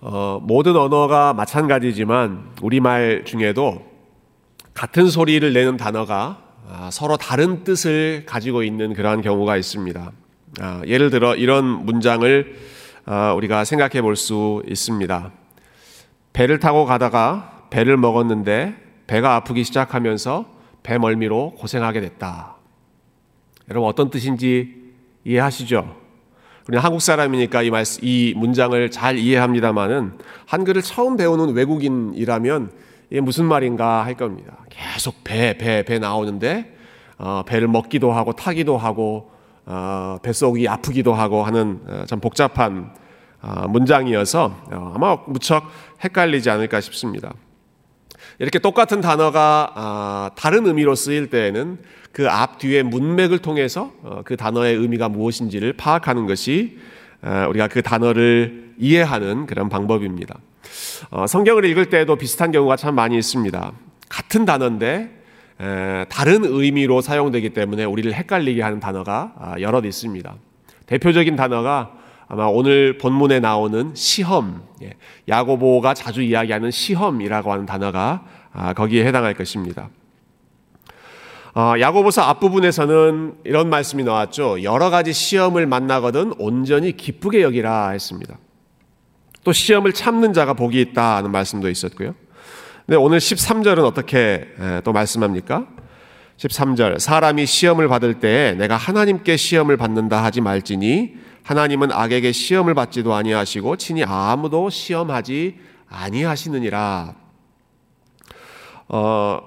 어, 모든 언어가 마찬가지지만 우리말 중에도 같은 소리를 내는 단어가 아, 서로 다른 뜻을 가지고 있는 그러한 경우가 있습니다. 아, 예를 들어 이런 문장을 아, 우리가 생각해 볼 수 있습니다. 배를 타고 가다가 배를 먹었는데 배가 아프기 시작하면서 배 멀미로 고생하게 됐다. 여러분 어떤 뜻인지 이해하시죠? 우리 한국 사람이니까 이, 말, 이 문장을 잘 이해합니다만은 한글을 처음 배우는 외국인이라면 이게 무슨 말인가 할 겁니다. 계속 배, 배, 배 나오는데 어, 배를 먹기도 하고 타기도 하고 어, 뱃속이 아프기도 하고 하는 어, 참 복잡한 어, 문장이어서 어, 아마 무척 헷갈리지 않을까 싶습니다. 이렇게 똑같은 단어가 아, 다른 의미로 쓰일 때에는 그 앞 뒤의 문맥을 통해서 어, 그 단어의 의미가 무엇인지를 파악하는 것이 아, 우리가 그 단어를 이해하는 그런 방법입니다. 어, 성경을 읽을 때도 비슷한 경우가 참 많이 있습니다. 같은 단어인데 다른 의미로 사용되기 때문에 우리를 헷갈리게 하는 단어가 아, 여럿 있습니다. 대표적인 단어가 아마 오늘 본문에 나오는 시험, 예, 야고보가 자주 이야기하는 시험이라고 하는 단어가 아, 거기에 해당할 것입니다. 어, 야고보서 앞부분에서는 이런 말씀이 나왔죠. 여러 가지 시험을 만나거든 온전히 기쁘게 여기라 했습니다. 또 시험을 참는 자가 복이 있다는 말씀도 있었고요. 근데 오늘 13절은 어떻게 또 말씀합니까? 13절 사람이 시험을 받을 때 내가 하나님께 시험을 받는다 하지 말지니 하나님은 악에게 시험을 받지도 아니하시고 친히 아무도 시험하지 아니하시느니라. 어,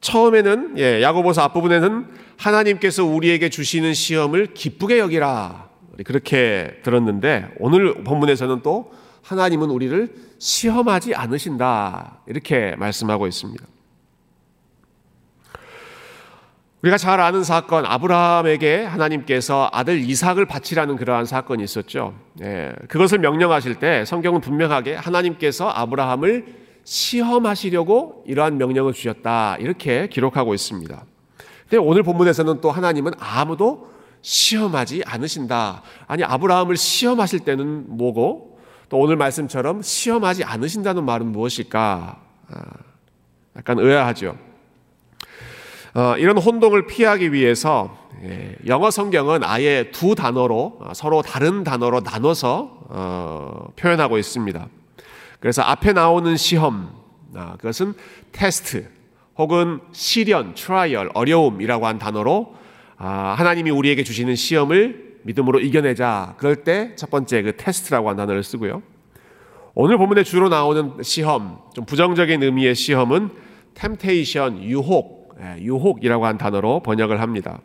처음에는 예, 야고보서 앞부분에는 하나님께서 우리에게 주시는 시험을 기쁘게 여기라 그렇게 들었는데 오늘 본문에서는 또 하나님은 우리를 시험하지 않으신다 이렇게 말씀하고 있습니다. 우리가 잘 아는 사건 아브라함에게 하나님께서 아들 이삭을 바치라는 그러한 사건이 있었죠. 예, 그것을 명령하실 때 성경은 분명하게 하나님께서 아브라함을 시험하시려고 이러한 명령을 주셨다 이렇게 기록하고 있습니다. 근데 오늘 본문에서는 또 하나님은 아무도 시험하지 않으신다. 아니 아브라함을 시험하실 때는 뭐고 또 오늘 말씀처럼 시험하지 않으신다는 말은 무엇일까? 아, 약간 의아하죠. 어, 이런 혼동을 피하기 위해서 예, 영어 성경은 아예 두 단어로 어, 서로 다른 단어로 나눠서 어, 표현하고 있습니다. 그래서 앞에 나오는 시험 아, 그것은 테스트 혹은 시련, trial, 어려움이라고 한 단어로 아, 하나님이 우리에게 주시는 시험을 믿음으로 이겨내자. 그럴 때 첫 번째 그 테스트라고 한 단어를 쓰고요. 오늘 본문에 주로 나오는 시험, 좀 부정적인 의미의 시험은 temptation, 유혹, 예, 유혹이라고 한 단어로 번역을 합니다.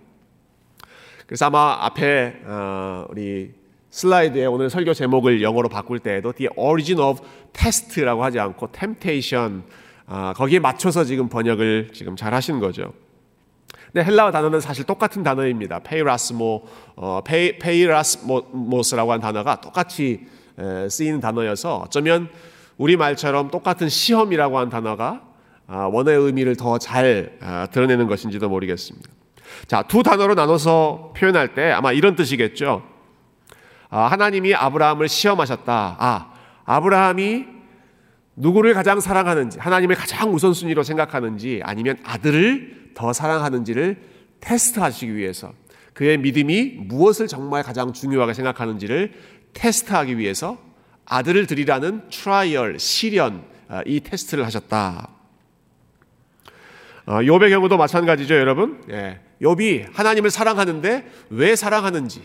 그래서 아마 앞에 어, 우리 슬라이드에 오늘 설교 제목을 영어로 바꿀 때에도 The Origin of Test라고 하지 않고 Temptation 어, 거기에 맞춰서 지금 번역을 지금 잘 하신 거죠. 근데 헬라어 단어는 사실 똑같은 단어입니다. 페이라스모, 어, 페이, 페이라스모스라고 한 단어가 똑같이 에, 쓰이는 단어여서 어쩌면 우리 말처럼 똑같은 시험이라고 한 단어가 아, 원어의 의미를 더잘 아, 드러내는 것인지도 모르겠습니다. 자, 두 단어로 나눠서 표현할 때 아마 이런 뜻이겠죠. 아, 하나님이 아브라함을 시험하셨다. 아, 아브라함이 누구를 가장 사랑하는지, 하나님을 가장 우선순위로 생각하는지, 아니면 아들을 더 사랑하는지를 테스트하시기 위해서 그의 믿음이 무엇을 정말 가장 중요하게 생각하는지를 테스트하기 위해서 아들을 드리라는 trial, 시련, 이 테스트를 하셨다. 어, 욥의 경우도 마찬가지죠, 여러분. 예. 욥이 하나님을 사랑하는데 왜 사랑하는지,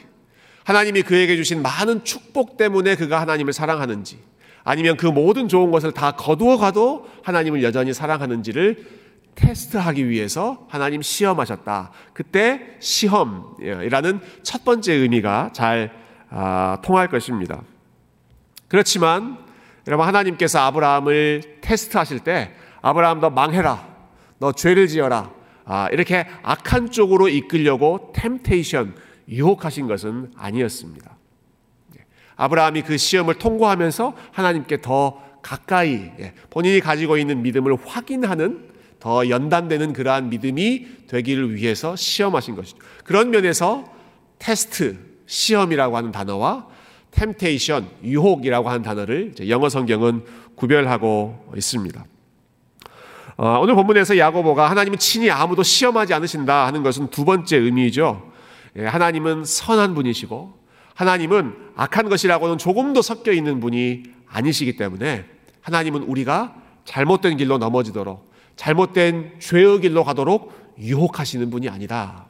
하나님이 그에게 주신 많은 축복 때문에 그가 하나님을 사랑하는지, 아니면 그 모든 좋은 것을 다 거두어 가도 하나님을 여전히 사랑하는지를 테스트하기 위해서 하나님 시험하셨다. 그때 시험이라는 첫 번째 의미가 잘 아, 통할 것입니다. 그렇지만 여러분 하나님께서 아브라함을 테스트하실 때 아브라함 너 망해라. 너 죄를 지어라. 아, 이렇게 악한 쪽으로 이끌려고 템테이션, 유혹하신 것은 아니었습니다. 예. 아브라함이 그 시험을 통과하면서 하나님께 더 가까이 예, 본인이 가지고 있는 믿음을 확인하는 더 연단되는 그러한 믿음이 되기를 위해서 시험하신 것이죠. 그런 면에서 테스트, 시험이라고 하는 단어와 temptation, 유혹이라고 하는 단어를 영어 성경은 구별하고 있습니다. 어, 오늘 본문에서 야고보가 하나님은 친히 아무도 시험하지 않으신다 하는 것은 두 번째 의미죠. 예, 하나님은 선한 분이시고 하나님은 악한 것이라고는 조금도 섞여 있는 분이 아니시기 때문에 하나님은 우리가 잘못된 길로 넘어지도록 잘못된 죄의 길로 가도록 유혹하시는 분이 아니다.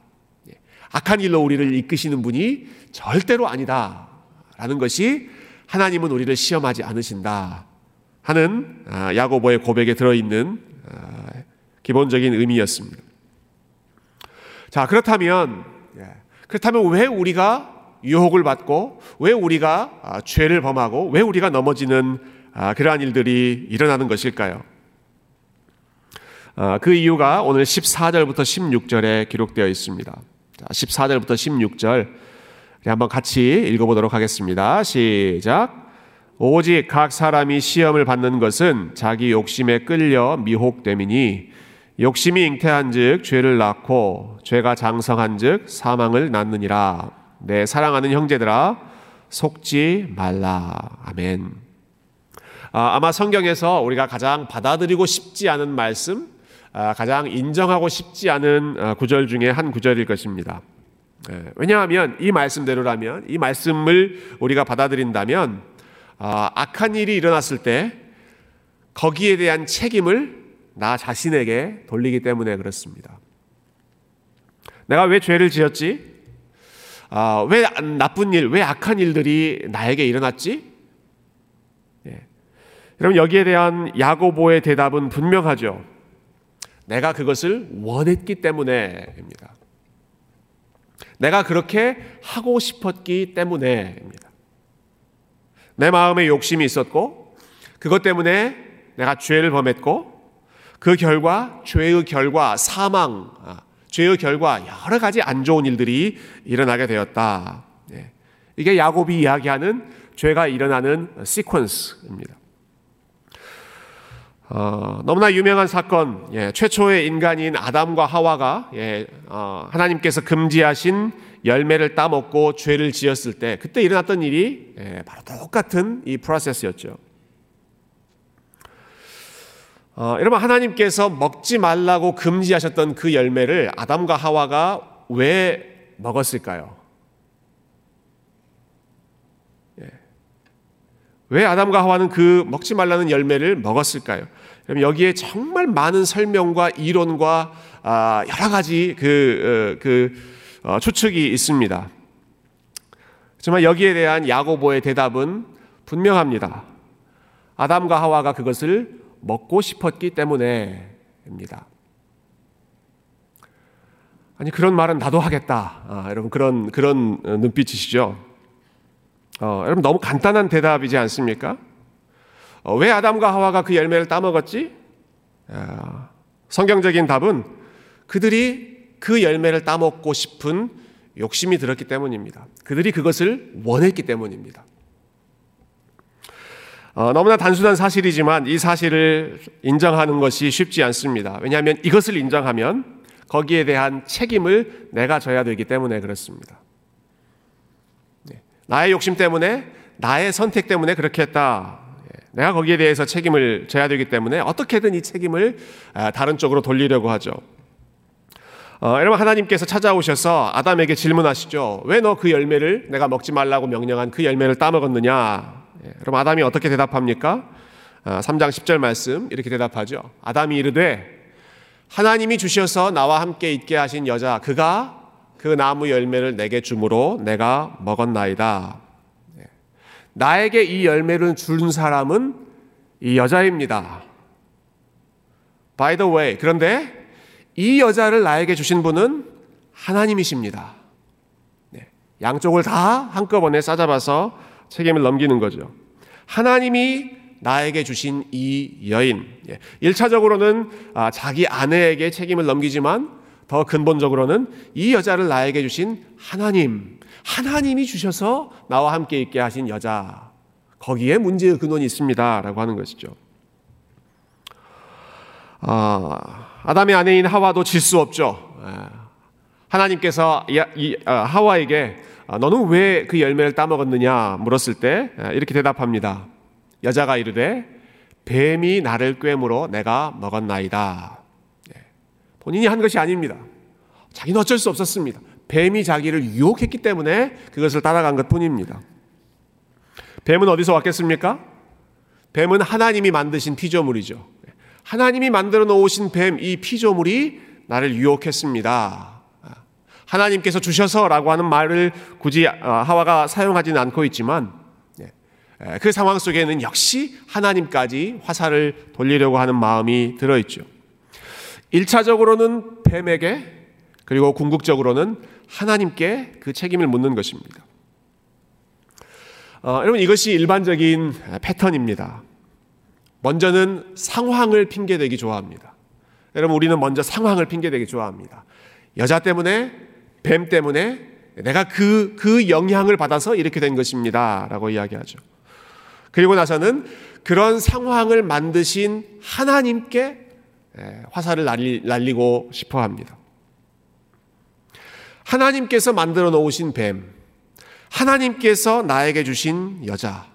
예, 악한 길로 우리를 이끄시는 분이 절대로 아니다. 라는 것이 하나님은 우리를 시험하지 않으신다. 하는 아, 야고보의 고백에 들어있는 아, 기본적인 의미였습니다. 자, 그렇다면, 예, 그렇다면 왜 우리가 유혹을 받고, 왜 우리가 아, 죄를 범하고, 왜 우리가 넘어지는 그러한 일들이 일어나는 것일까요? 그 이유가 오늘 14절부터 16절에 기록되어 있습니다. 14절부터 16절 한번 같이 읽어보도록 하겠습니다. 시작. 오직 각 사람이 시험을 받는 것은 자기 욕심에 끌려 미혹됨이니 욕심이 잉태한즉 죄를 낳고 죄가 장성한즉 사망을 낳느니라. 내 사랑하는 형제들아 속지 말라. 아멘. 아, 아마 성경에서 우리가 가장 받아들이고 싶지 않은 말씀, 아, 가장 인정하고 싶지 않은 아, 구절 중에 한 구절일 것입니다. 예, 왜냐하면 이 말씀대로라면 이 말씀을 우리가 받아들인다면 아, 악한 일이 일어났을 때 거기에 대한 책임을 나 자신에게 돌리기 때문에 그렇습니다. 내가 왜 죄를 지었지? 아, 왜 나쁜 일, 왜 악한 일들이 나에게 일어났지? 예. 여러분 여기에 대한 야고보의 대답은 분명하죠. 내가 그것을 원했기 때문에입니다. 내가 그렇게 하고 싶었기 때문에입니다. 내 마음에 욕심이 있었고 그것 때문에 내가 죄를 범했고 그 결과 죄의 결과 사망, 아, 죄의 결과 여러 가지 안 좋은 일들이 일어나게 되었다. 예. 이게 야곱이 이야기하는 죄가 일어나는 시퀀스입니다. 어, 너무나 유명한 사건, 예, 최초의 인간인 아담과 하와가 예, 어, 하나님께서 금지하신 열매를 따먹고 죄를 지었을 때 그때 일어났던 일이 예, 바로 똑같은 이 프로세스였죠. 어, 여러분 하나님께서 먹지 말라고 금지하셨던 그 열매를 아담과 하와가 왜 먹었을까요? 예. 왜 아담과 하와는 그 먹지 말라는 열매를 먹었을까요? 여기에 정말 많은 설명과 이론과 아, 여러 가지 그, 어, 그 어, 추측이 있습니다. 정말 여기에 대한 야고보의 대답은 분명합니다. 아담과 하와가 그것을 먹고 싶었기 때문에입니다. 아니 그런 말은 나도 하겠다. 아, 여러분 그런 그런 눈빛이시죠. 어, 여러분 너무 간단한 대답이지 않습니까? 어, 왜 아담과 하와가 그 열매를 따먹었지? 아, 성경적인 답은 그들이 그 열매를 따먹고 싶은 욕심이 들었기 때문입니다. 그들이 그것을 원했기 때문입니다. 어, 너무나 단순한 사실이지만 이 사실을 인정하는 것이 쉽지 않습니다. 왜냐하면 이것을 인정하면 거기에 대한 책임을 내가 져야 되기 때문에 그렇습니다. 네. 나의 욕심 때문에, 나의 선택 때문에 그렇게 했다. 예. 내가 거기에 대해서 책임을 져야 되기 때문에 어떻게든 이 책임을 아, 다른 쪽으로 돌리려고 하죠. 어, 여러분 하나님께서 찾아오셔서 아담에게 질문하시죠. 왜 너 그 열매를 내가 먹지 말라고 명령한 그 열매를 따먹었느냐? 예, 그럼 아담이 어떻게 대답합니까? 어, 3장 10절 말씀 이렇게 대답하죠. 아담이 이르되 하나님이 주셔서 나와 함께 있게 하신 여자 그가 그 나무 열매를 내게 주므로 내가 먹었나이다. 예. 나에게 이 열매를 준 사람은 이 여자입니다. By the way, 그런데 이 여자를 나에게 주신 분은 하나님이십니다. 네. 양쪽을 다 한꺼번에 싸잡아서 책임을 넘기는 거죠. 하나님이 나에게 주신 이 여인. 1차적으로는 예. 아, 자기 아내에게 책임을 넘기지만 더 근본적으로는 이 여자를 나에게 주신 하나님. 하나님이 주셔서 나와 함께 있게 하신 여자. 거기에 문제의 근원이 있습니다. 라고 하는 것이죠. 아, 아담의 아내인 하와도 질 수 없죠. 예. 하나님께서 어, 하와에게 어, 너는 왜 그 열매를 따먹었느냐 물었을 때 어, 이렇게 대답합니다. 여자가 이르되 뱀이 나를 꿰물어 내가 먹었나이다. 예. 본인이 한 것이 아닙니다. 자기는 어쩔 수 없었습니다. 뱀이 자기를 유혹했기 때문에 그것을 따라간 것 뿐입니다. 뱀은 어디서 왔겠습니까? 뱀은 하나님이 만드신 피조물이죠. 하나님이 만들어 놓으신 뱀, 이 피조물이 나를 유혹했습니다. 하나님께서 주셔서라고 하는 말을 굳이 어, 하와가 사용하지는 않고 있지만 예, 그 상황 속에는 역시 하나님까지 화살을 돌리려고 하는 마음이 들어있죠. 1차적으로는 뱀에게 그리고 궁극적으로는 하나님께 그 책임을 묻는 것입니다. 어, 여러분 이것이 일반적인 패턴입니다. 먼저는 상황을 핑계대기 좋아합니다. 여러분 우리는 먼저 상황을 핑계대기 좋아합니다. 여자 때문에 뱀 때문에 내가 그, 그 영향을 받아서 이렇게 된 것입니다. 라고 이야기하죠. 그리고 나서는 그런 상황을 만드신 하나님께 화살을 날리, 날리고 싶어 합니다. 하나님께서 만들어 놓으신 뱀, 하나님께서 나에게 주신 여자,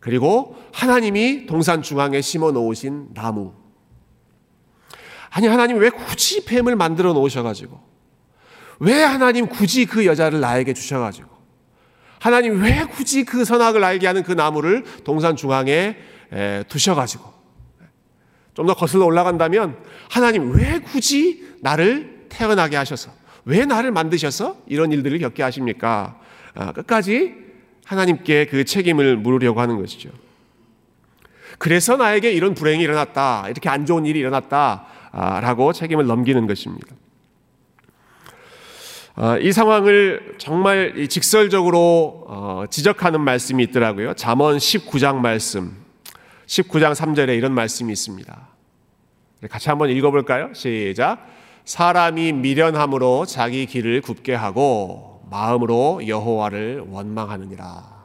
그리고 하나님이 동산 중앙에 심어 놓으신 나무. 아니, 하나님 왜 굳이 뱀을 만들어 놓으셔가지고, 왜 하나님 굳이 그 여자를 나에게 주셔가지고, 하나님 왜 굳이 그 선악을 알게 하는 그 나무를 동산 중앙에 두셔가지고, 좀 더 거슬러 올라간다면, 하나님 왜 굳이 나를 태어나게 하셔서, 왜 나를 만드셔서 이런 일들을 겪게 하십니까? 아, 끝까지 하나님께 그 책임을 물으려고 하는 것이죠. 그래서 나에게 이런 불행이 일어났다. 이렇게 안 좋은 일이 일어났다. 라고 책임을 넘기는 것입니다. 아, 이 상황을 정말 직설적으로 어, 지적하는 말씀이 있더라고요. 잠언 19장 말씀. 19장 3절에 이런 말씀이 있습니다. 같이 한번 읽어볼까요? 시작. 사람이 미련함으로 자기 길을 굽게 하고 마음으로 여호와를 원망하느니라.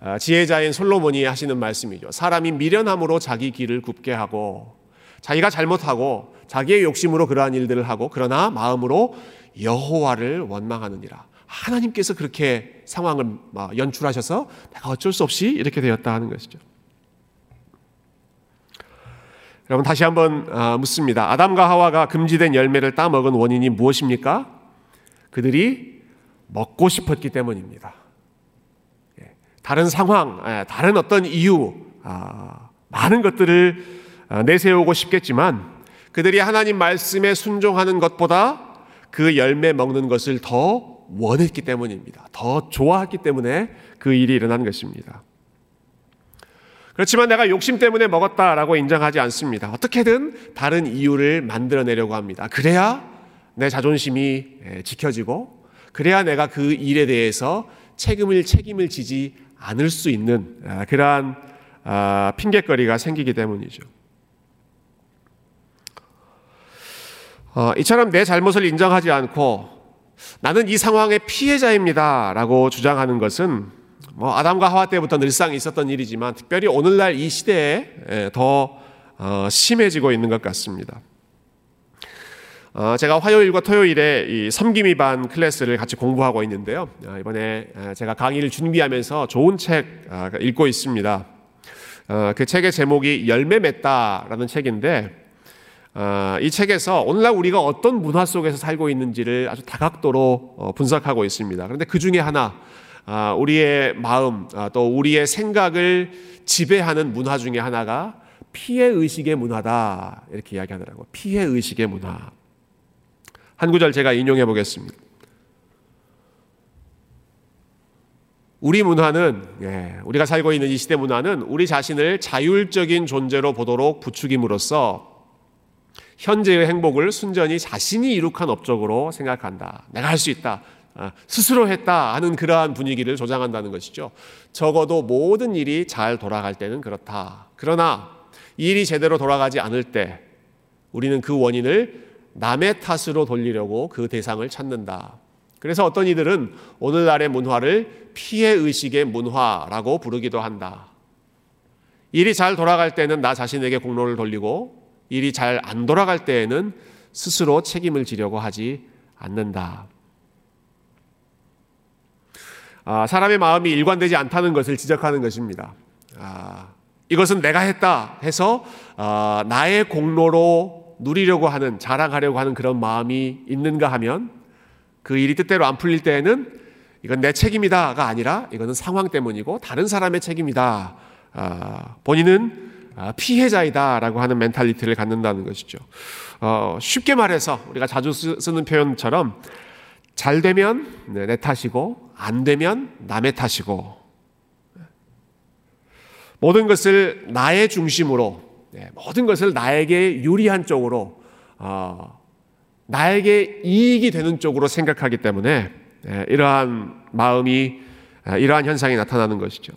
아, 지혜자인 솔로몬이 하시는 말씀이죠. 사람이 미련함으로 자기 길을 굽게 하고 자기가 잘못하고 자기의 욕심으로 그러한 일들을 하고 그러나 마음으로 여호와를 원망하느니라. 하나님께서 그렇게 상황을 연출하셔서 내가 어쩔 수 없이 이렇게 되었다 하는 것이죠. 여러분 다시 한번 아, 묻습니다. 아담과 하와가 금지된 열매를 따먹은 원인이 무엇입니까? 그들이 먹고 싶었기 때문입니다. 예, 다른 상황, 예, 다른 어떤 이유, 아, 많은 것들을 아, 내세우고 싶겠지만 그들이 하나님 말씀에 순종하는 것보다 그 열매 먹는 것을 더 원했기 때문입니다. 더 좋아했기 때문에 그 일이 일어난 것입니다. 그렇지만 내가 욕심 때문에 먹었다라고 인정하지 않습니다. 어떻게든 다른 이유를 만들어내려고 합니다. 그래야 내 자존심이 지켜지고, 그래야 내가 그 일에 대해서 책임을 책임을 지지 않을 수 있는 아, 그러한 아, 핑계거리가 생기기 때문이죠. 어, 이처럼 내 잘못을 인정하지 않고 나는 이 상황의 피해자입니다라고 주장하는 것은 뭐 아담과 하와 때부터 늘상 있었던 일이지만 특별히 오늘날 이 시대에 더 어, 심해지고 있는 것 같습니다. 어, 제가 화요일과 토요일에 이 섬김이 반 클래스를 같이 공부하고 있는데요. 어, 이번에 제가 강의를 준비하면서 좋은 책 읽고 있습니다. 그 책의 제목이 열매 맺다라는 책인데 이 책에서 오늘날 우리가 어떤 문화 속에서 살고 있는지를 아주 다각도로 분석하고 있습니다. 그런데 그 중에 하나 아, 우리의 마음 아, 또 우리의 생각을 지배하는 문화 중에 하나가 피해 의식의 문화다 이렇게 이야기하더라고 피해 의식의 문화. 한 구절 제가 인용해 보겠습니다. 우리 문화는 예, 우리가 살고 있는 이 시대 문화는 우리 자신을 자율적인 존재로 보도록 부추김으로써 현재의 행복을 순전히 자신이 이룩한 업적으로 생각한다. 내가 할 수 있다. 아, 스스로 했다 하는 그러한 분위기를 조장한다는 것이죠. 적어도 모든 일이 잘 돌아갈 때는 그렇다. 그러나 일이 제대로 돌아가지 않을 때 우리는 그 원인을 남의 탓으로 돌리려고 그 대상을 찾는다. 그래서 어떤 이들은 오늘날의 문화를 피해 의식의 문화라고 부르기도 한다. 일이 잘 돌아갈 때는 나 자신에게 공로를 돌리고 일이 잘 안 돌아갈 때에는 스스로 책임을 지려고 하지 않는다. 아, 사람의 마음이 일관되지 않다는 것을 지적하는 것입니다. 아, 이것은 내가 했다 해서 아, 나의 공로로 누리려고 하는 자랑하려고 하는 그런 마음이 있는가 하면 그 일이 뜻대로 안 풀릴 때에는 이건 내 책임이다가 아니라 이거는 상황 때문이고 다른 사람의 책임이다. 아, 본인은 아, 피해자이다라고 하는 mentality를 갖는다는 것이죠. 어, 쉽게 말해서 우리가 자주 쓰는 표현처럼 잘 되면 네, 내 탓이고 안 되면 남의 탓이고 모든 것을 나의 중심으로 네, 모든 것을 나에게 유리한 쪽으로 어, 나에게 이익이 되는 쪽으로 생각하기 때문에 네, 이러한 마음이 아, 이러한 현상이 나타나는 것이죠.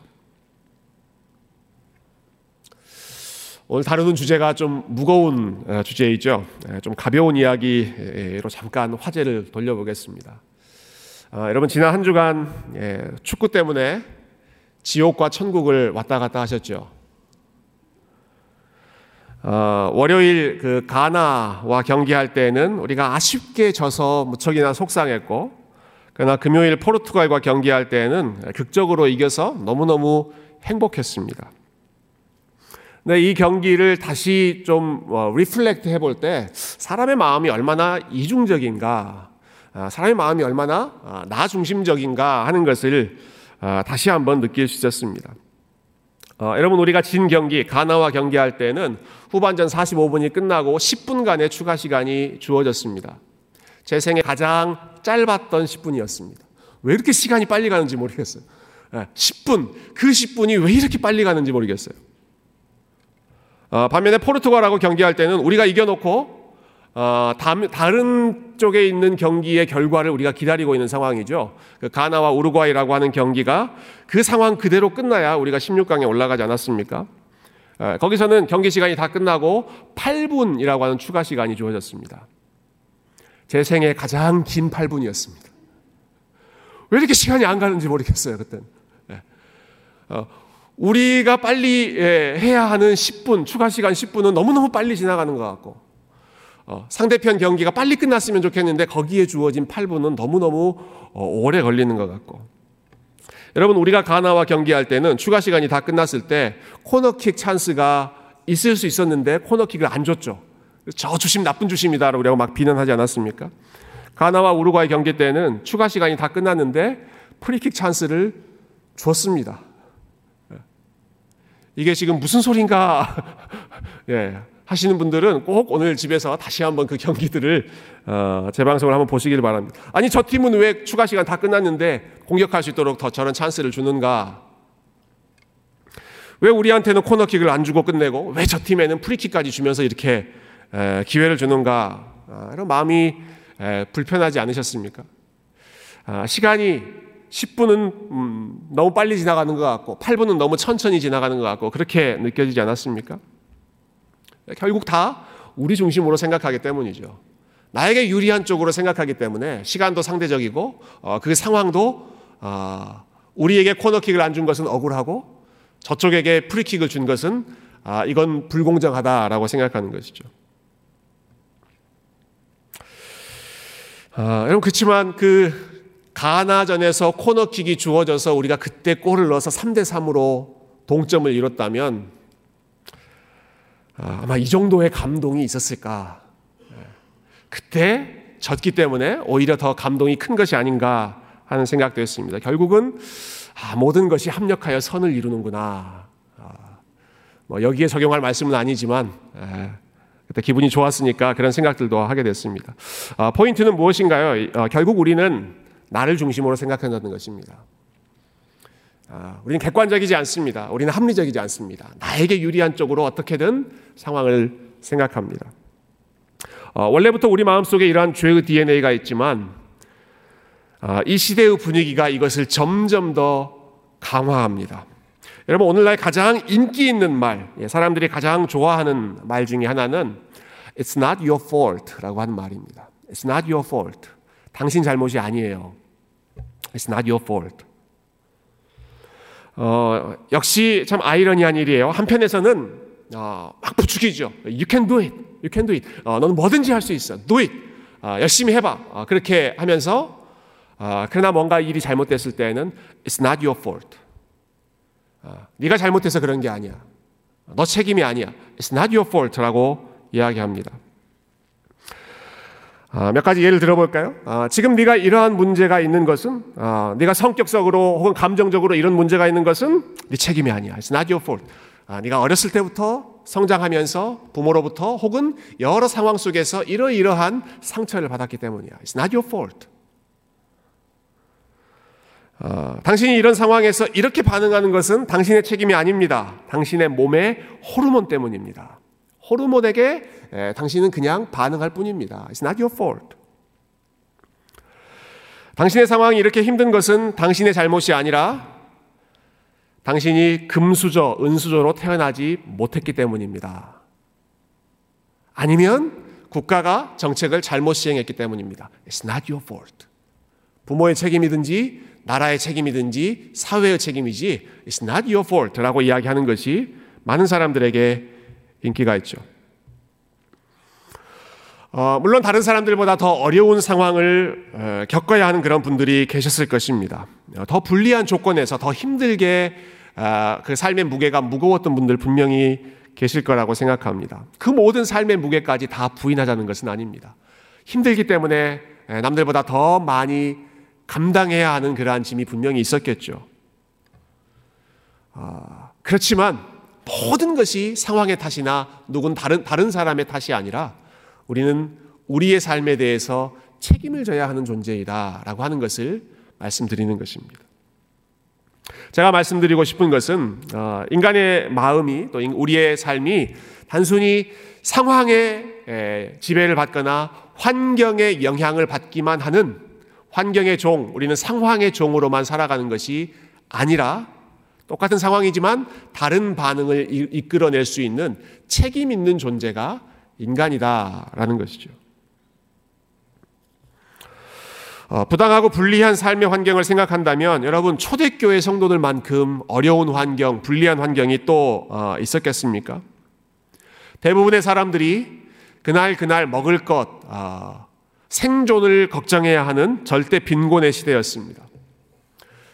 오늘 다루는 주제가 좀 무거운 어, 주제이죠. 예, 좀 가벼운 이야기로 잠깐 화제를 돌려보겠습니다. 어, 여러분 지난 한 주간 예, 축구 때문에 지옥과 천국을 왔다 갔다 하셨죠. 어, 월요일 그 가나와 경기할 때는 우리가 아쉽게 져서 무척이나 속상했고, 그러나 금요일 포르투갈과 경기할 때는 극적으로 이겨서 너무너무 행복했습니다. 네, 이 경기를 다시 좀 어, reflect 해볼 때 사람의 마음이 얼마나 이중적인가, 아, 사람의 마음이 얼마나 아, 나 중심적인가 하는 것을 아, 다시 한번 느낄 수 있었습니다. 어, 여러분 우리가 진 경기 가나와 경기할 때는 후반전 45분이 끝나고 10분간의 추가 시간이 주어졌습니다. 제 생에 가장 짧았던 10분이었습니다. 왜 이렇게 시간이 빨리 가는지 모르겠어요. 10분 그 10분이 왜 이렇게 빨리 가는지 모르겠어요. 어, 반면에 포르투갈하고 경기할 때는 우리가 이겨놓고 어, 다른 쪽에 있는 경기의 결과를 우리가 기다리고 있는 상황이죠. 그 가나와 우루과이라고 하는 경기가 그 상황 그대로 끝나야 우리가 16강에 올라가지 않았습니까? 어, 거기서는 경기 시간이 다 끝나고 8분이라고 하는 추가 시간이 주어졌습니다. 제 생애 가장 긴 8분이었습니다. 왜 이렇게 시간이 안 가는지 모르겠어요, 그때는. 네. 어, 우리가 빨리 예, 해야 하는 10분, 추가 시간 10분은 너무너무 빨리 지나가는 것 같고, 어, 상대편 경기가 빨리 끝났으면 좋겠는데 거기에 주어진 8분은 너무너무 어, 오래 걸리는 것 같고. 여러분, 우리가 가나와 경기할 때는 추가 시간이 다 끝났을 때 코너킥 찬스가 있을 수 있었는데 코너킥을 안 줬죠. 저 주심 나쁜 주심이다. 우리가 막 비난하지 않았습니까? 가나와 우루과이 경기 때는 추가 시간이 다 끝났는데 프리킥 찬스를 줬습니다. 이게 지금 무슨 소린가 예, 하시는 분들은 꼭 오늘 집에서 다시 한번 그 경기들을 어, 재방송을 한번 보시길 바랍니다. 아니 저 팀은 왜 추가 시간 다 끝났는데 공격할 수 있도록 더 저런 찬스를 주는가? 왜 우리한테는 코너킥을 안 주고 끝내고 왜 저 팀에는 프리킥까지 주면서 이렇게 에, 기회를 주는가? 아, 이런 마음이 에, 불편하지 않으셨습니까? 아, 시간이 10분은 음, 너무 빨리 지나가는 것 같고 8분은 너무 천천히 지나가는 것 같고 그렇게 느껴지지 않았습니까? 결국 다 우리 중심으로 생각하기 때문이죠. 나에게 유리한 쪽으로 생각하기 때문에 시간도 상대적이고 어, 그 상황도 어, 우리에게 코너킥을 안 준 것은 억울하고 저쪽에게 프리킥을 준 것은 아, 이건 불공정하다라고 생각하는 것이죠. 아, 여러분 그렇지만 그 가나전에서 코너킥이 주어져서 우리가 그때 골을 넣어서 3대 3으로 동점을 이뤘다면 아, 아마 이 정도의 감동이 있었을까? 예. 그때 졌기 때문에 오히려 더 감동이 큰 것이 아닌가 하는 생각도 했습니다. 결국은 아, 모든 것이 합력하여 선을 이루는구나. 아, 뭐 여기에 적용할 말씀은 아니지만 예. 그때 기분이 좋았으니까 그런 생각들도 하게 됐습니다. 아, 포인트는 무엇인가요? 어, 결국 우리는 나를 중심으로 생각한다는 것입니다. 아, 우리는 객관적이지 않습니다. 우리는 합리적이지 않습니다. 나에게 유리한 쪽으로 어떻게든 상황을 생각합니다. 어, 원래부터 우리 마음속에 이러한 죄의 DNA가 있지만 아, 이 시대의 분위기가 이것을 점점 더 강화합니다. 여러분 오늘날 가장 인기 있는 말, 예, 사람들이 가장 좋아하는 말 중에 하나는 It's not your fault라고 하는 말입니다. It's not your fault. 당신 잘못이 아니에요. It's not your fault. 어, 역시 참 아이러니한 일이에요. 한편에서는 어, 막 부추기죠. You can do it. You can do it. 어, 너는 뭐든지 할 수 있어. Do it. 어, 열심히 해봐. 어, 그렇게 하면서 어, 그러나 뭔가 일이 잘못됐을 때는 it's not your fault. 어, 네가 잘못해서 그런 게 아니야. 너 책임이 아니야. It's not your fault라고 이야기합니다. 아, 몇 가지 예를 들어볼까요? 아, 지금 네가 이러한 문제가 있는 것은 아, 네가 성격적으로 혹은 감정적으로 이런 문제가 있는 것은 네 책임이 아니야. It's not your fault. 아, 네가 어렸을 때부터 성장하면서 부모로부터 혹은 여러 상황 속에서 이러이러한 상처를 받았기 때문이야. It's not your fault. 어, 당신이 이런 상황에서 이렇게 반응하는 것은 당신의 책임이 아닙니다. 당신의 몸의 호르몬 때문입니다. 호르몬에게 에, 당신은 그냥 반응할 뿐입니다. It's not your fault. 당신의 상황이 이렇게 힘든 것은 당신의 잘못이 아니라 당신이 금수저, 은수저로 태어나지 못했기 때문입니다. 아니면 국가가 정책을 잘못 시행했기 때문입니다. It's not your fault. 부모의 책임이든지 나라의 책임이든지 사회의 책임이지 It's not your fault라고 이야기하는 것이 많은 사람들에게 인기가 있죠. 어, 물론 다른 사람들보다 더 어려운 상황을 어, 겪어야 하는 그런 분들이 계셨을 것입니다. 어, 더 불리한 조건에서 더 힘들게 어, 그 삶의 무게가 무거웠던 분들 분명히 계실 거라고 생각합니다. 그 모든 삶의 무게까지 다 부인하자는 것은 아닙니다. 힘들기 때문에 남들보다 더 많이 감당해야 하는 그러한 짐이 분명히 있었겠죠. 아, 그렇지만 모든 것이 상황의 탓이나 누군 다른 다른 사람의 탓이 아니라 우리는 우리의 삶에 대해서 책임을 져야 하는 존재이다 라고 하는 것을 말씀드리는 것입니다. 제가 말씀드리고 싶은 것은 어, 인간의 마음이 또 우리의 삶이 단순히 상황의 지배를 받거나 환경의 영향을 받기만 하는 환경의 종, 우리는 상황의 종으로만 살아가는 것이 아니라 똑같은 상황이지만 다른 반응을 이끌어낼 수 있는 책임 있는 존재가 인간이다라는 것이죠. 어, 부당하고 불리한 삶의 환경을 생각한다면 여러분 초대교회 성도들만큼 어려운 환경, 불리한 환경이 또 어, 있었겠습니까? 대부분의 사람들이 그날 그날 먹을 것, 어, 생존을 걱정해야 하는 절대 빈곤의 시대였습니다.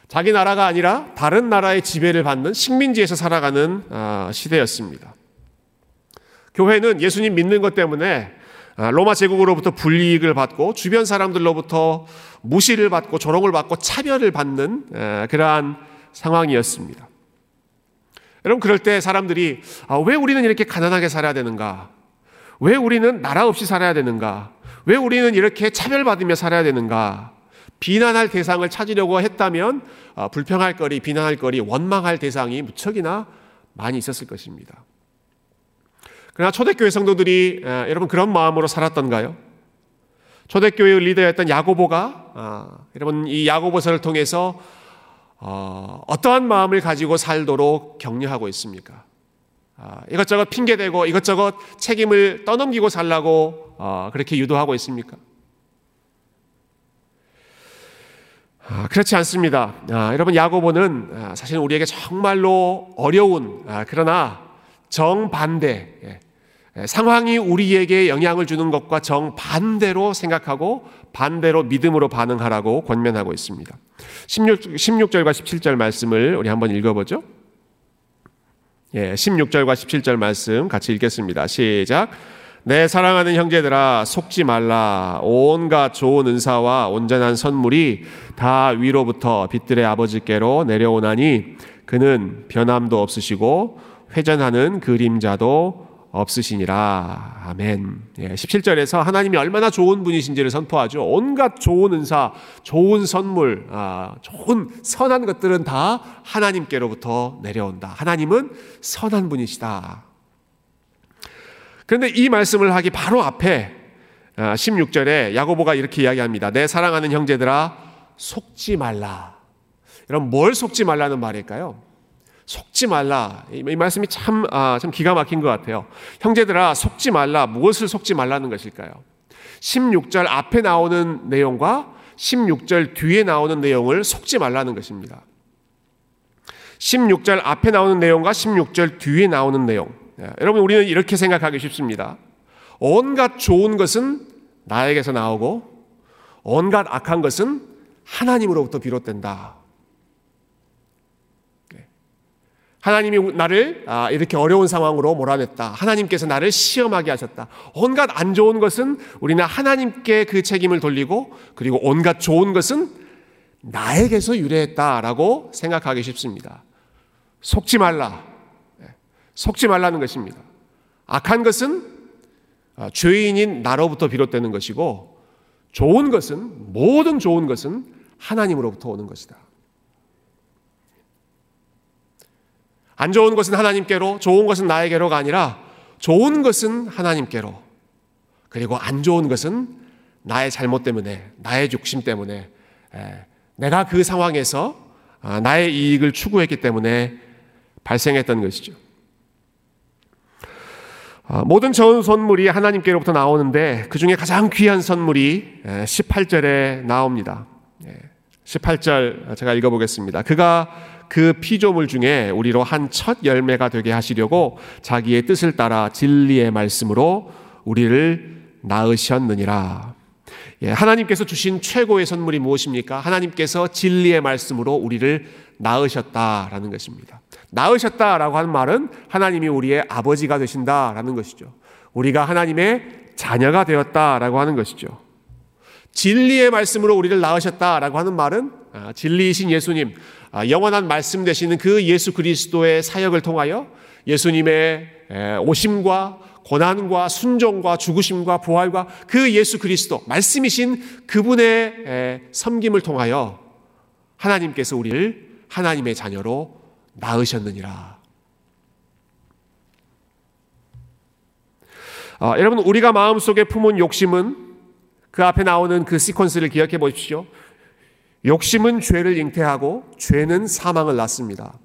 자기 나라가 아니라 다른 나라의 지배를 받는 식민지에서 살아가는 아, 시대였습니다. 교회는 예수님 믿는 것 때문에 아, 로마 제국으로부터 불이익을 받고 주변 사람들로부터 무시를 받고 조롱을 받고 차별을 받는 아, 그러한 상황이었습니다. 여러분 그럴 때 사람들이 왜 우리는 이렇게 가난하게 살아야 되는가? 왜 우리는 나라 없이 살아야 되는가? 왜 우리는 이렇게 차별받으며 살아야 되는가? 비난할 대상을 찾으려고 했다면 어, 불평할 거리, 비난할 거리, 원망할 대상이 무척이나 많이 있었을 것입니다. 그러나 초대교회 성도들이 여러분 그런 마음으로 살았던가요? 초대교회의 리더였던 야고보가 아, 여러분 이 야고보서를 통해서 어, 어떠한 마음을 가지고 살도록 격려하고 있습니까? 아, 이것저것 핑계대고 이것저것 책임을 떠넘기고 살라고 어, 그렇게 유도하고 있습니까? 아, 그렇지 않습니다. 아, 여러분 야고보는 사실 우리에게 정말로 어려운 그러나 정반대 예, 예, 상황이 우리에게 영향을 주는 것과 정반대로 생각하고 반대로 믿음으로 반응하라고 권면하고 있습니다. 16, 16절과 17절 말씀을 우리 한번 읽어보죠. 예, 16절과 17절 말씀 같이 읽겠습니다. 시작. 내 사랑하는 형제들아 속지 말라 온갖 좋은 은사와 온전한 선물이 다 위로부터 빛들의 아버지께로 내려오나니 그는 변함도 없으시고 회전하는 그림자도 없으시니라. 아멘. 예, 17절에서 하나님이 얼마나 좋은 분이신지를 선포하죠. 온갖 좋은 은사, 좋은 선물, 아, 좋은 선한 것들은 다 하나님께로부터 내려온다. 하나님은 선한 분이시다. 그런데 이 말씀을 하기 바로 앞에 16절에 아, 야고보가 이렇게 이야기합니다. 내 사랑하는 형제들아 속지 말라. 여러분 뭘 속지 말라는 말일까요? 속지 말라. 이, 말씀이 참, 아, 참 기가 막힌 것 같아요. 형제들아, 속지 말라. 무엇을 속지 말라는 것일까요? 16절 앞에 나오는 내용과 16절 뒤에 나오는 내용을 속지 말라는 것입니다. 16절 앞에 나오는 내용과 16절 뒤에 나오는 내용. 예, 여러분, 우리는 이렇게 생각하기 쉽습니다. 온갖 좋은 것은 나에게서 나오고 온갖 악한 것은 하나님으로부터 비롯된다. 네. 하나님이 나를 아, 이렇게 어려운 상황으로 몰아냈다. 하나님께서 나를 시험하게 하셨다. 온갖 안 좋은 것은 우리는 하나님께 그 책임을 돌리고 그리고 온갖 좋은 것은 나에게서 유래했다라고 생각하기 쉽습니다. 속지 말라. 네. 속지 말라는 것입니다. 악한 것은 아, 죄인인 나로부터 비롯되는 것이고 좋은 것은 모든 좋은 것은 하나님으로부터 오는 것이다. 안 좋은 것은 하나님께로, 좋은 것은 나에게로가 아니라 좋은 것은 하나님께로, 그리고 안 좋은 것은 나의 잘못 때문에, 나의 욕심 때문에, 내가 그 상황에서 아, 나의 이익을 추구했기 때문에 발생했던 것이죠. 아, 모든 좋은 선물이 하나님께로부터 나오는데 그 중에 가장 귀한 선물이 18절에 나옵니다. 18절 제가 읽어보겠습니다. 그가 그 피조물 중에 우리로 한 첫 열매가 되게 하시려고 자기의 뜻을 따라 진리의 말씀으로 우리를 낳으셨느니라. 예, 하나님께서 주신 최고의 선물이 무엇입니까? 하나님께서 진리의 말씀으로 우리를 낳으셨다라는 것입니다. 낳으셨다라고 하는 말은 하나님이 우리의 아버지가 되신다라는 것이죠. 우리가 하나님의 자녀가 되었다라고 하는 것이죠. 진리의 말씀으로 우리를 낳으셨다라고 하는 말은 아, 진리이신 예수님, 아, 영원한 말씀 되시는 그 예수 그리스도의 사역을 통하여 예수님의 오심과 고난과 순종과 죽으심과 부활과 그 예수 그리스도 말씀이신 그분의 섬김을 통하여 하나님께서 우리를 하나님의 자녀로 낳으셨느니라. 어, 여러분 우리가 마음속에 품은 욕심은 그 앞에 나오는 그 시퀀스를 기억해 보십시오. 욕심은 죄를 잉태하고 죄는 사망을 낳습니다.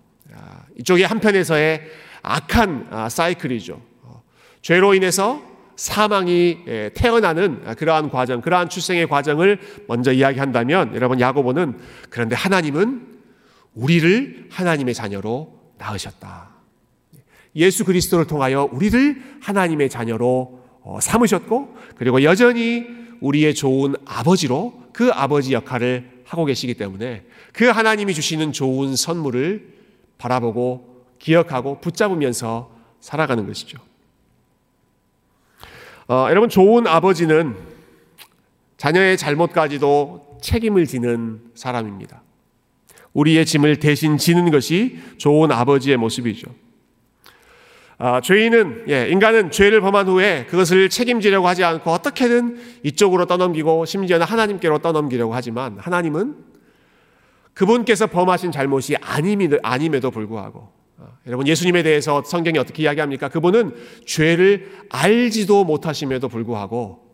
이쪽이 한편에서의 악한 아, 사이클이죠. 어, 죄로 인해서 사망이 예, 태어나는 그러한 과정, 그러한 출생의 과정을 먼저 이야기한다면 여러분 야고보는 그런데 하나님은 우리를 하나님의 자녀로 낳으셨다. 예수 그리스도를 통하여 우리를 하나님의 자녀로 어, 삼으셨고 그리고 여전히 우리의 좋은 아버지로 그 아버지 역할을 하고 계시기 때문에 그 하나님이 주시는 좋은 선물을 바라보고 기억하고 붙잡으면서 살아가는 것이죠. 어, 여러분 좋은 아버지는 자녀의 잘못까지도 책임을 지는 사람입니다. 우리의 짐을 대신 지는 것이 좋은 아버지의 모습이죠. 아, 죄인은 예, 인간은 죄를 범한 후에 그것을 책임지려고 하지 않고 어떻게든 이쪽으로 떠넘기고 심지어는 하나님께로 떠넘기려고 하지만 하나님은 그분께서 범하신 잘못이 아님에도 불구하고 아, 여러분 예수님에 대해서 성경이 어떻게 이야기합니까? 그분은 죄를 알지도 못하심에도 불구하고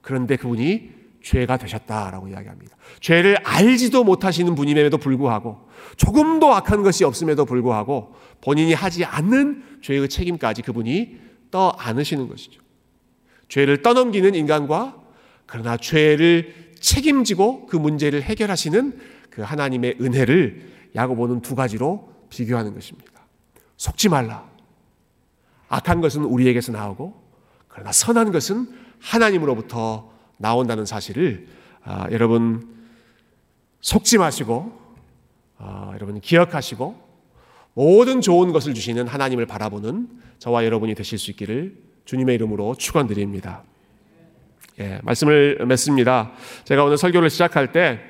그런데 그분이 죄가 되셨다라고 이야기합니다. 죄를 알지도 못하시는 분임에도 불구하고 조금도 악한 것이 없음에도 불구하고 본인이 하지 않는 죄의 책임까지 그분이 떠 안으시는 것이죠. 죄를 떠넘기는 인간과 그러나 죄를 책임지고 그 문제를 해결하시는 그 하나님의 은혜를 야고보는 두 가지로 비교하는 것입니다. 속지 말라. 악한 것은 우리에게서 나오고 그러나 선한 것은 하나님으로부터 나온다는 사실을 아, 여러분 속지 마시고 아, 여러분 기억하시고 모든 좋은 것을 주시는 하나님을 바라보는 저와 여러분이 되실 수 있기를 주님의 이름으로 축원드립니다. 예, 말씀을 맺습니다. 제가 오늘 설교를 시작할 때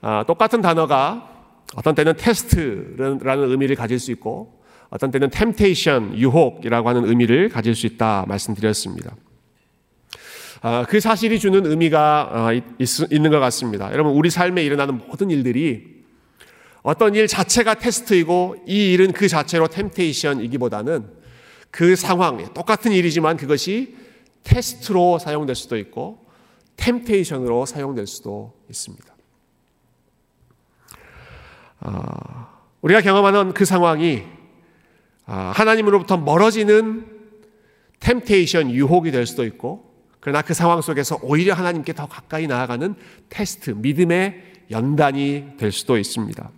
아, 똑같은 단어가 어떤 때는 테스트라는 의미를 가질 수 있고 어떤 때는 템테이션, 유혹이라고 하는 의미를 가질 수 있다 말씀드렸습니다. 아, 그 사실이 주는 의미가 아, 있는 것 같습니다. 여러분, 우리 삶에 일어나는 모든 일들이 어떤 일 자체가 테스트이고 이 일은 그 자체로 템테이션이기보다는 그 상황, 똑같은 일이지만 그것이 테스트로 사용될 수도 있고 템테이션으로 사용될 수도 있습니다. 아, 우리가 경험하는 그 상황이 하나님으로부터 멀어지는 템테이션, 유혹이 될 수도 있고 그러나 그 상황 속에서 오히려 하나님께 더 가까이 나아가는 테스트, 믿음의 연단이 될 수도 있습니다.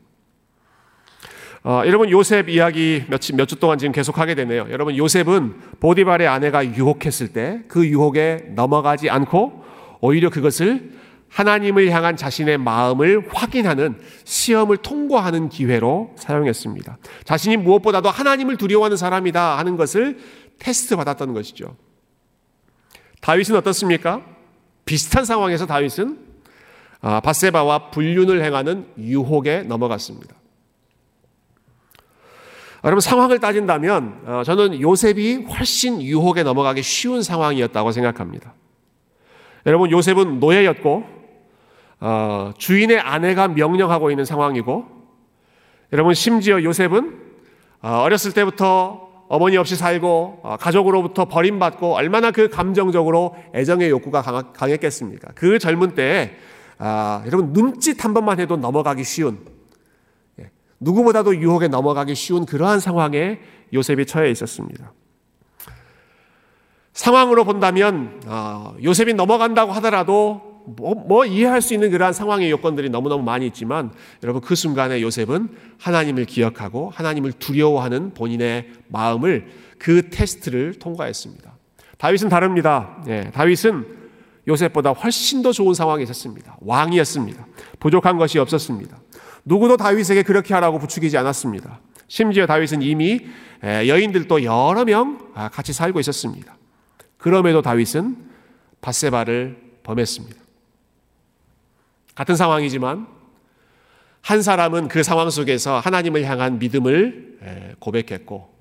어, 여러분 요셉 이야기 몇주 몇 동안 지금 계속 하게 되네요. 여러분 요셉은 보디발의 아내가 유혹했을 때 그 유혹에 넘어가지 않고 오히려 그것을 하나님을 향한 자신의 마음을 확인하는 시험을 통과하는 기회로 사용했습니다. 자신이 무엇보다도 하나님을 두려워하는 사람이다 하는 것을 테스트 받았던 것이죠. 다윗은 어떻습니까? 비슷한 상황에서 다윗은 아, 바세바와 불륜을 행하는 유혹에 넘어갔습니다. 여러분 상황을 따진다면 어, 저는 요셉이 훨씬 유혹에 넘어가기 쉬운 상황이었다고 생각합니다. 여러분 요셉은 노예였고 어, 주인의 아내가 명령하고 있는 상황이고 여러분 심지어 요셉은 어, 어렸을 때부터 어머니 없이 살고 어, 가족으로부터 버림받고 얼마나 그 감정적으로 애정의 욕구가 강했겠습니까? 그 젊은 때에 아, 여러분 눈짓 한 번만 해도 넘어가기 쉬운 예, 누구보다도 유혹에 넘어가기 쉬운 그러한 상황에 요셉이 처해 있었습니다. 상황으로 본다면 어, 요셉이 넘어간다고 하더라도 뭐, 뭐 이해할 수 있는 그러한 상황의 요건들이 너무너무 많이 있지만 여러분 그 순간에 요셉은 하나님을 기억하고 하나님을 두려워하는 본인의 마음을 그 테스트를 통과했습니다. 다윗은 다릅니다. 예, 다윗은 요셉보다 훨씬 더 좋은 상황에 있었습니다. 왕이었습니다. 부족한 것이 없었습니다. 누구도 다윗에게 그렇게 하라고 부추기지 않았습니다. 심지어 다윗은 이미 여인들도 여러 명 아, 같이 살고 있었습니다. 그럼에도 다윗은 바세바를 범했습니다. 같은 상황이지만 한 사람은 그 상황 속에서 하나님을 향한 믿음을 고백했고,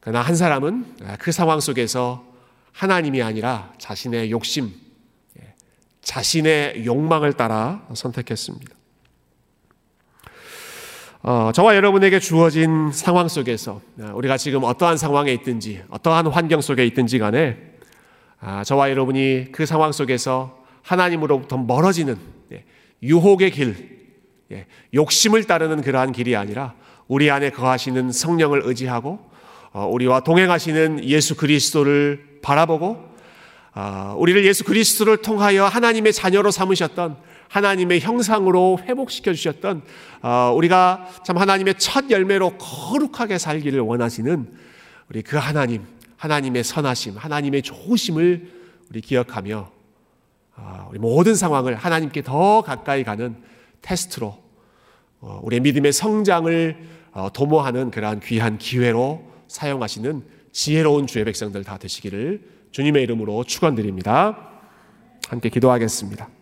그러나 한 사람은 그 상황 속에서 하나님이 아니라 자신의 욕심, 예, 자신의 욕망을 따라 선택했습니다. 어, 저와 여러분에게 주어진 상황 속에서 어, 우리가 지금 어떠한 상황에 있든지 어떠한 환경 속에 있든지 간에 아, 저와 여러분이 그 상황 속에서 하나님으로부터 멀어지는 유혹의 길, 예, 욕심을 따르는 그러한 길이 아니라 우리 안에 거하시는 성령을 의지하고 어, 우리와 동행하시는 예수 그리스도를 바라보고 어, 우리를 예수 그리스도를 통하여 하나님의 자녀로 삼으셨던 하나님의 형상으로 회복시켜 주셨던 어, 우리가 참 하나님의 첫 열매로 거룩하게 살기를 원하시는 우리 그 하나님, 하나님의 선하심, 하나님의 좋으심을 우리 기억하며 아, 우리 모든 상황을 하나님께 더 가까이 가는 테스트로 어, 우리의 믿음의 성장을 어, 도모하는 그러한 귀한 기회로 사용하시는 지혜로운 주의 백성들 다 되시기를 주님의 이름으로 축원드립니다. 함께 기도하겠습니다.